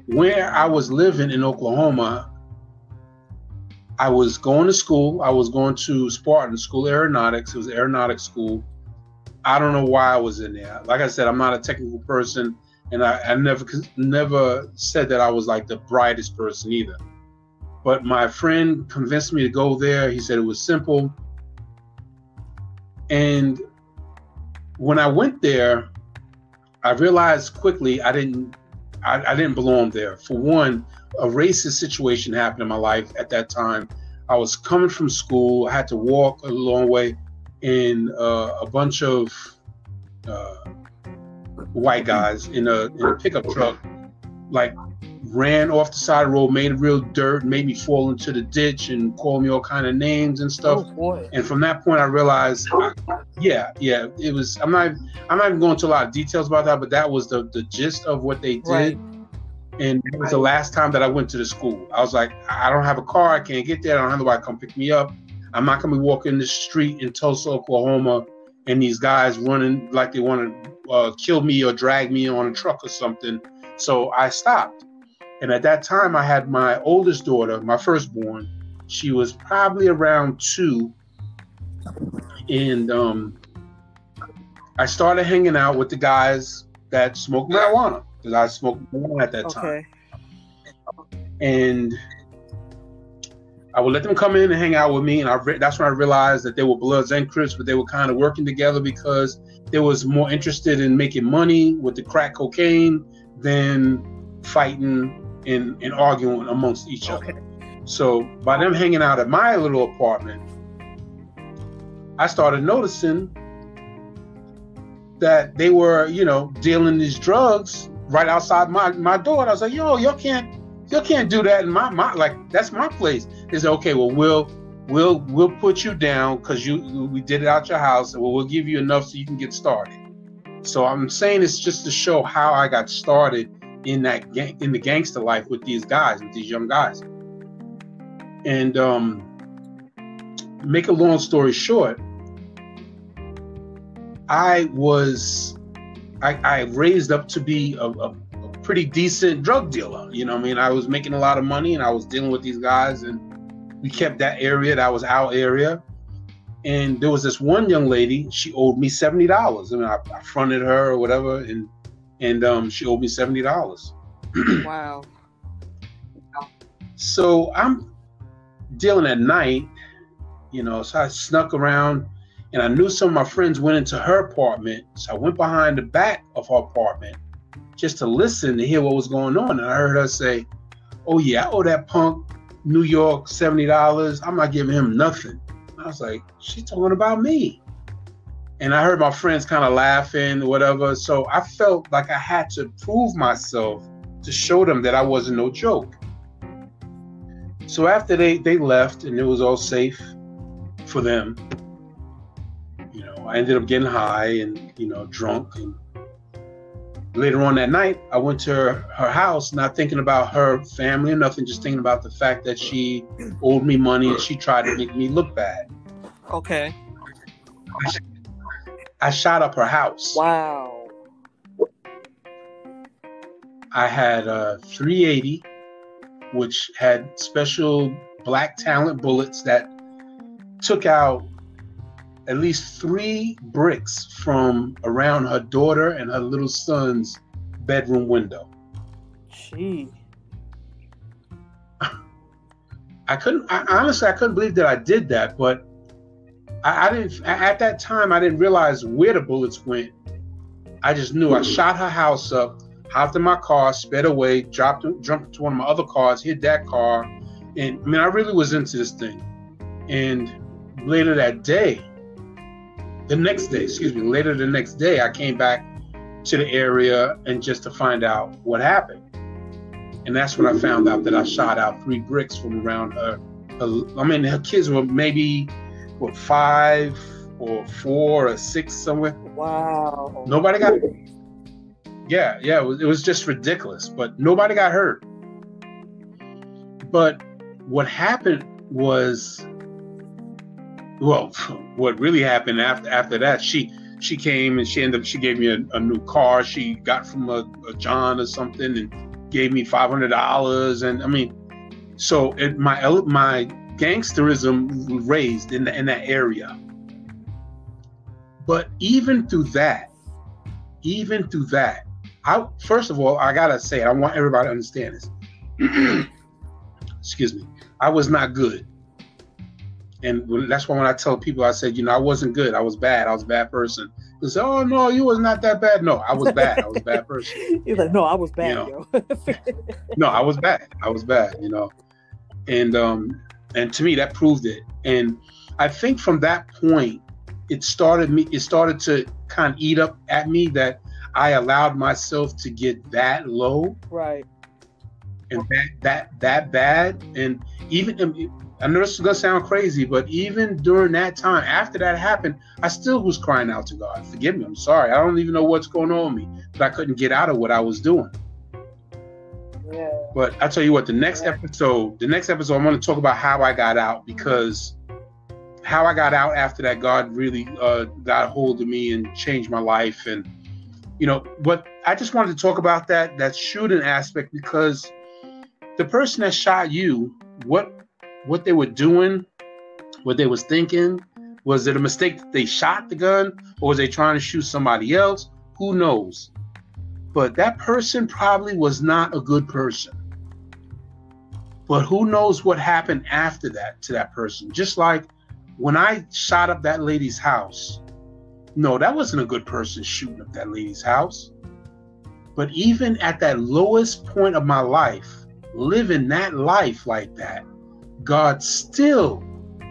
where I was living in Oklahoma, I was going to school. I was going to Spartan School Aeronautics. It was aeronautics school. I don't know why I was in there. Like I said, I'm not a technical person, and I, I never never said that I was like the brightest person either. But my friend convinced me to go there. He said it was simple. And when I went there, I realized quickly I didn't I, I, didn't belong there. For one, a racist situation happened in my life at that time. I was coming from school. I had to walk a long way, and uh, a bunch of uh, white guys in a, in a pickup truck, like ran off the side of the road, made real dirt, made me fall into the ditch, and called me all kind of names and stuff. Oh, and from that point, I realized, I, yeah, yeah, it was. I'm not. I'm not even going into a lot of details about that, but that was the the gist of what they did. Right. And it was the last time that I went to the school. I was like, I don't have a car. I can't get there. I don't have nobody come pick me up. I'm not gonna be walking the street in Tulsa, Oklahoma, and these guys running like they want to uh, kill me or drag me on a truck or something. So I stopped. And at that time, I had my oldest daughter, my firstborn. She was probably around two. And um, I started hanging out with the guys that smoked marijuana because I smoked marijuana at that okay. time. And I would let them come in and hang out with me, and I re- that's when I realized that they were Bloods and Crips, but they were kind of working together because they was more interested in making money with the crack cocaine than fighting and, and arguing amongst each okay. other. So by them hanging out at my little apartment, I started noticing that they were, you know, dealing these drugs right outside my, my door. And I was like, yo, y'all can't y'all can't do that in my, my like that's my place. They said, okay, well we'll we'll we'll put you down because you we did it out your house and we'll, we'll give you enough so you can get started. So I'm saying it's just to show how I got started in that gang, in the gangster life with these guys, with these young guys. And um, make a long story short, I was I, I raised up to be a, a, a, pretty decent drug dealer. You know, I mean, I was making a lot of money and I was dealing with these guys, and we kept that area. That was our area. And there was this one young lady. She owed me seventy dollars. I mean, I, I fronted her or whatever, and and um, she owed me seventy dollars. wow. So I'm dealing at night, you know. So I snuck around, and I knew some of my friends went into her apartment. So I went behind the back of her apartment just to listen to hear what was going on, and I heard her say, "Oh yeah, I owe that punk New York seventy dollars. I'm not giving him nothing." I was like, "She's talking about me." and I heard my friends kind of laughing, whatever. So I felt like I had to prove myself to show them that I wasn't no joke. So after they they left and it was all safe for them, I ended up getting high and you know drunk. And later on that night, I went to her, her house, not thinking about her family or nothing, just thinking about the fact that she owed me money and she tried to make me look bad. Okay. I shot up her house. Wow. I had a 380, which had special black Talon bullets that took out at least three bricks from around her daughter and her little son's bedroom window. Gee. I couldn't, I, honestly, I couldn't believe that I did that, but I, I, didn't at that time I didn't realize where the bullets went. I just knew I shot her house up, hopped in my car, sped away, dropped jumped into one of my other cars, hit that car, and I mean I really was into this thing. And later that day, the next day, excuse me, later the next day, I came back to the area and just to find out what happened. And that's when I found out that I shot out three bricks from around her. her I mean, her kids were maybe what five or four or six somewhere. Wow. Nobody got. Yeah, yeah, it was, it was just ridiculous, but nobody got hurt. But what happened was, well, what really happened after after that, she she came and she ended up she gave me a, a new car she got from a, a John or something and gave me five hundred dollars and I mean, so it, my my gangsterism raised in the, in that area. But even through that, even through that, I first of all I gotta say I want everybody to understand this. Excuse me, I was not good and that's why when I tell people, I said, you know, I wasn't good. I was bad. I was a bad person. They say, oh no, you was not that bad. No, I was bad. I was a bad person. He's like, no, I was bad. You know? no, I was bad. I was bad. You know, and um, and to me that proved it. And I think from that point, it started me. It started to kind of eat up at me that I allowed myself to get that low. Right. And that that that bad, and even I know this is gonna sound crazy, but even during that time, after that happened, I still was crying out to God, "Forgive me. I'm sorry. I don't even know what's going on with me, but I couldn't get out of what I was doing." Yeah. But I tell you what, the next yeah. episode, the next episode, I'm going to talk about how I got out because how I got out after that, God really uh, got a hold of me and changed my life, and you know. But I just wanted to talk about that that shooting aspect because the person that shot you, what what they were doing, what they was thinking. Was it a mistake that they shot the gun, or was they trying to shoot somebody else? Who knows? But that person probably was not a good person. But who knows what happened after that to that person? Just like when I shot up that lady's house. No, that wasn't a good person shooting up that lady's house. But even at that lowest point of my life, living that life like that, God still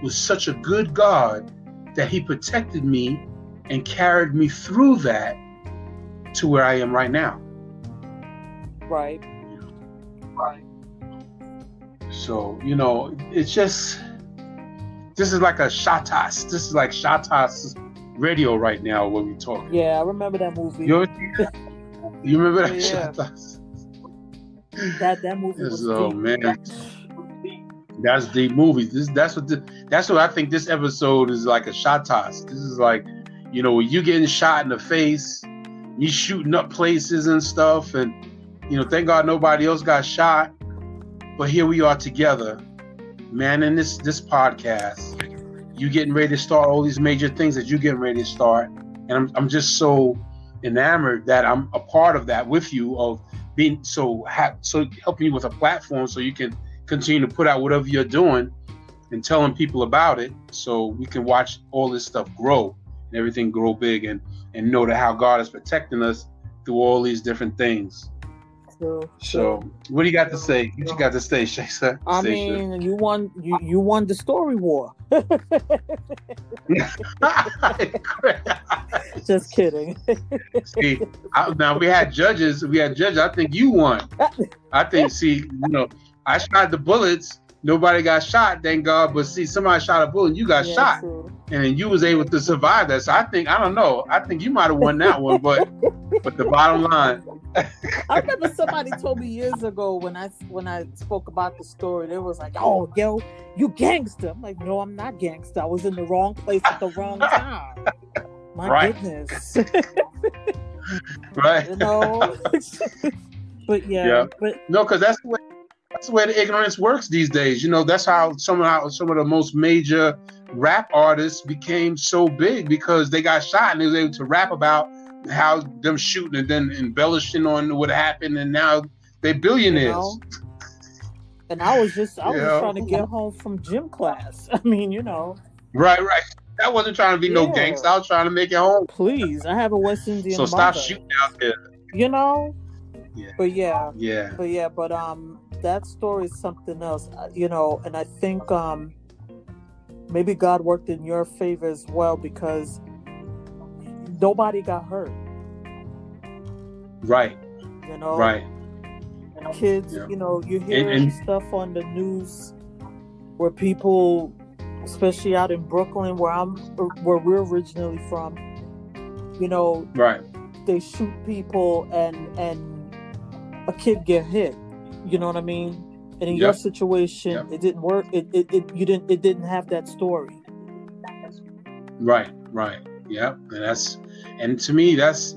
was such a good God that He protected me and carried me through that to where I am right now. Right. Right. So, you know, it's just, this is like a Shottas. This is like Shottas radio right now when we talk. Yeah, I remember that movie. You, you remember that yeah. Shottas? That, that movie was Oh, man. That's the movie. This that's what the, that's what I think this episode is like a Shottas. This is like, you know, you getting shot in the face, you shooting up places and stuff, and you know, thank God nobody else got shot. But here we are together, man, in this this podcast. You getting ready to start all these major things that you getting ready to start. And I'm I'm just so enamored that I'm a part of that with you of being so ha- so helping you with a platform so you can continue to put out whatever you're doing and telling people about it so we can watch all this stuff grow and everything grow big and and know that how God is protecting us through all these different things. True, so, what do you got to say? What you got to say, Shaysa? I mean, you won. You you won the story war. Just kidding. see, I, now we had judges. We had judges. I think you won. I think. See, you know, I shot the bullets. Nobody got shot, thank God. But see, somebody shot a bullet, and you got yeah, shot, true. and you was able to survive that. So I think I don't know. I think you might have won that one, but but the bottom line. I remember somebody told me years ago when I when I spoke about the story, they was like, "Oh, yo, you gangster." I'm like, "No, I'm not gangster. I was in the wrong place at the wrong time." My right. goodness. right. You know. but yeah, yeah. but no, because that's the way that's the way the ignorance works these days. You know, that's how some of some of the most major rap artists became so big because they got shot and they was able to rap about how them shooting and then embellishing on what happened, and now they billionaires. You know? And I was just I was trying to get home from gym class. I mean, you know. Right, right. I wasn't trying to be yeah. no gangster. I was trying to make it home. Please, I have a West Indian. So stop shooting out there. You know. Yeah. But yeah. Yeah. But yeah. But um, that story is something else, uh, you know, and I think um, maybe God worked in your favor as well because nobody got hurt. Right. You know. Right. Kids, yeah. you know, you hear and, and, stuff on the news where people, especially out in Brooklyn, where I'm, where we're originally from, you know, right, they shoot people and and a kid get hit you know what I mean? And in yep. your situation, yep. it didn't work. It, it, it you didn't it didn't have that story. Right, right. Yeah, and that's and to me that's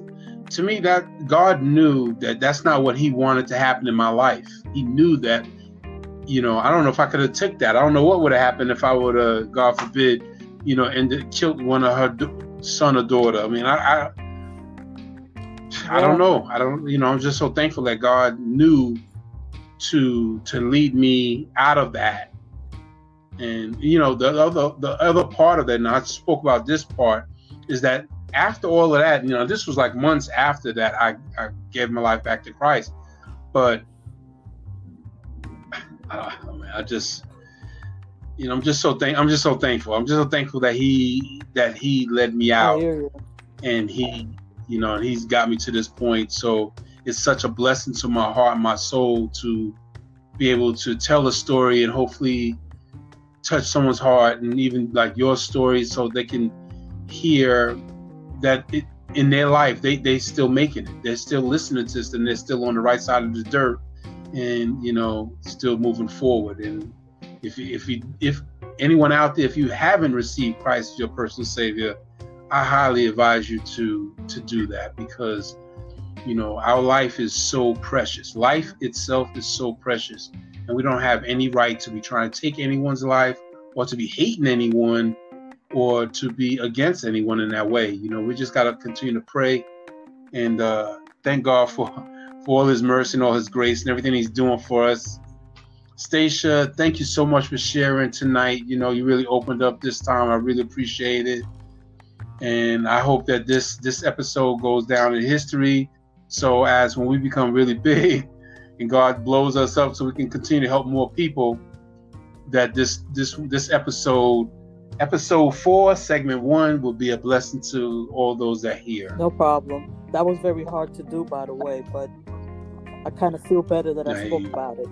to me that God knew that that's not what He wanted to happen in my life. He knew that. You know, I don't know if I could have took that. I don't know what would have happened if I would have, God forbid, you know, and killed one of her son or daughter. I mean, I, I, I don't know. I don't, you know, I'm just so thankful that God knew to to lead me out of that. And you know, the other the other part of that, and I spoke about this part, is that after all of that, you know, this was like months after that I, I gave my life back to Christ. But uh, I just you know, I'm just so thank I'm just so thankful. I'm just so thankful that he that he led me out and he you know, and he's got me to this point. So it's such a blessing to my heart, and my soul to be able to tell a story and hopefully touch someone's heart and even like your story so they can hear that it, in their life they they still making it. They're still listening to this and they're still on the right side of the dirt and you know still moving forward. And if you, if you if anyone out there if you haven't received christ as your personal savior i highly advise you to to do that because you know our life is so precious life itself is so precious and we don't have any right to be trying to take anyone's life or to be hating anyone or to be against anyone in that way you know we just got to continue to pray and uh thank god for for all his mercy and all his grace and everything he's doing for us Stacia, thank you so much for sharing tonight. You know, you really opened up this time. I really appreciate it. And I hope that this this episode goes down in history. So as when we become really big and God blows us up so we can continue to help more people, that this this this episode episode four, segment one, will be a blessing to all those that hear. No problem. That was very hard to do, by the way, but I kind of feel better that I spoke about it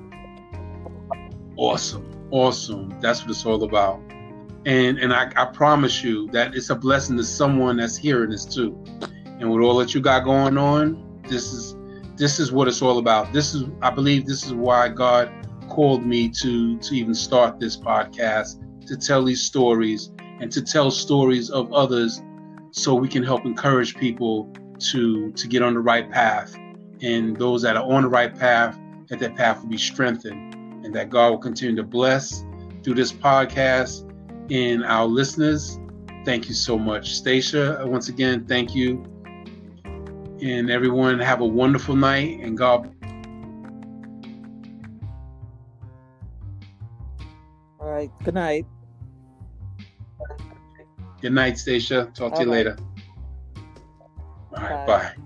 awesome, awesome. That's what it's all about. And and I, I promise you that it's a blessing to someone that's hearing this too. And with all that you got going on, this is this is what it's all about. This is I believe this is why God called me to to even start this podcast to tell these stories and to tell stories of others so we can help encourage people to to get on the right path and those that are on the right path that that path will be strengthened and that God will continue to bless through this podcast and our listeners. Thank you so much. Stacia, once again, thank you. And everyone, have a wonderful night and God. All right. Good night. Good night, Stacia. Talk All to you right. later. All right. bye. bye.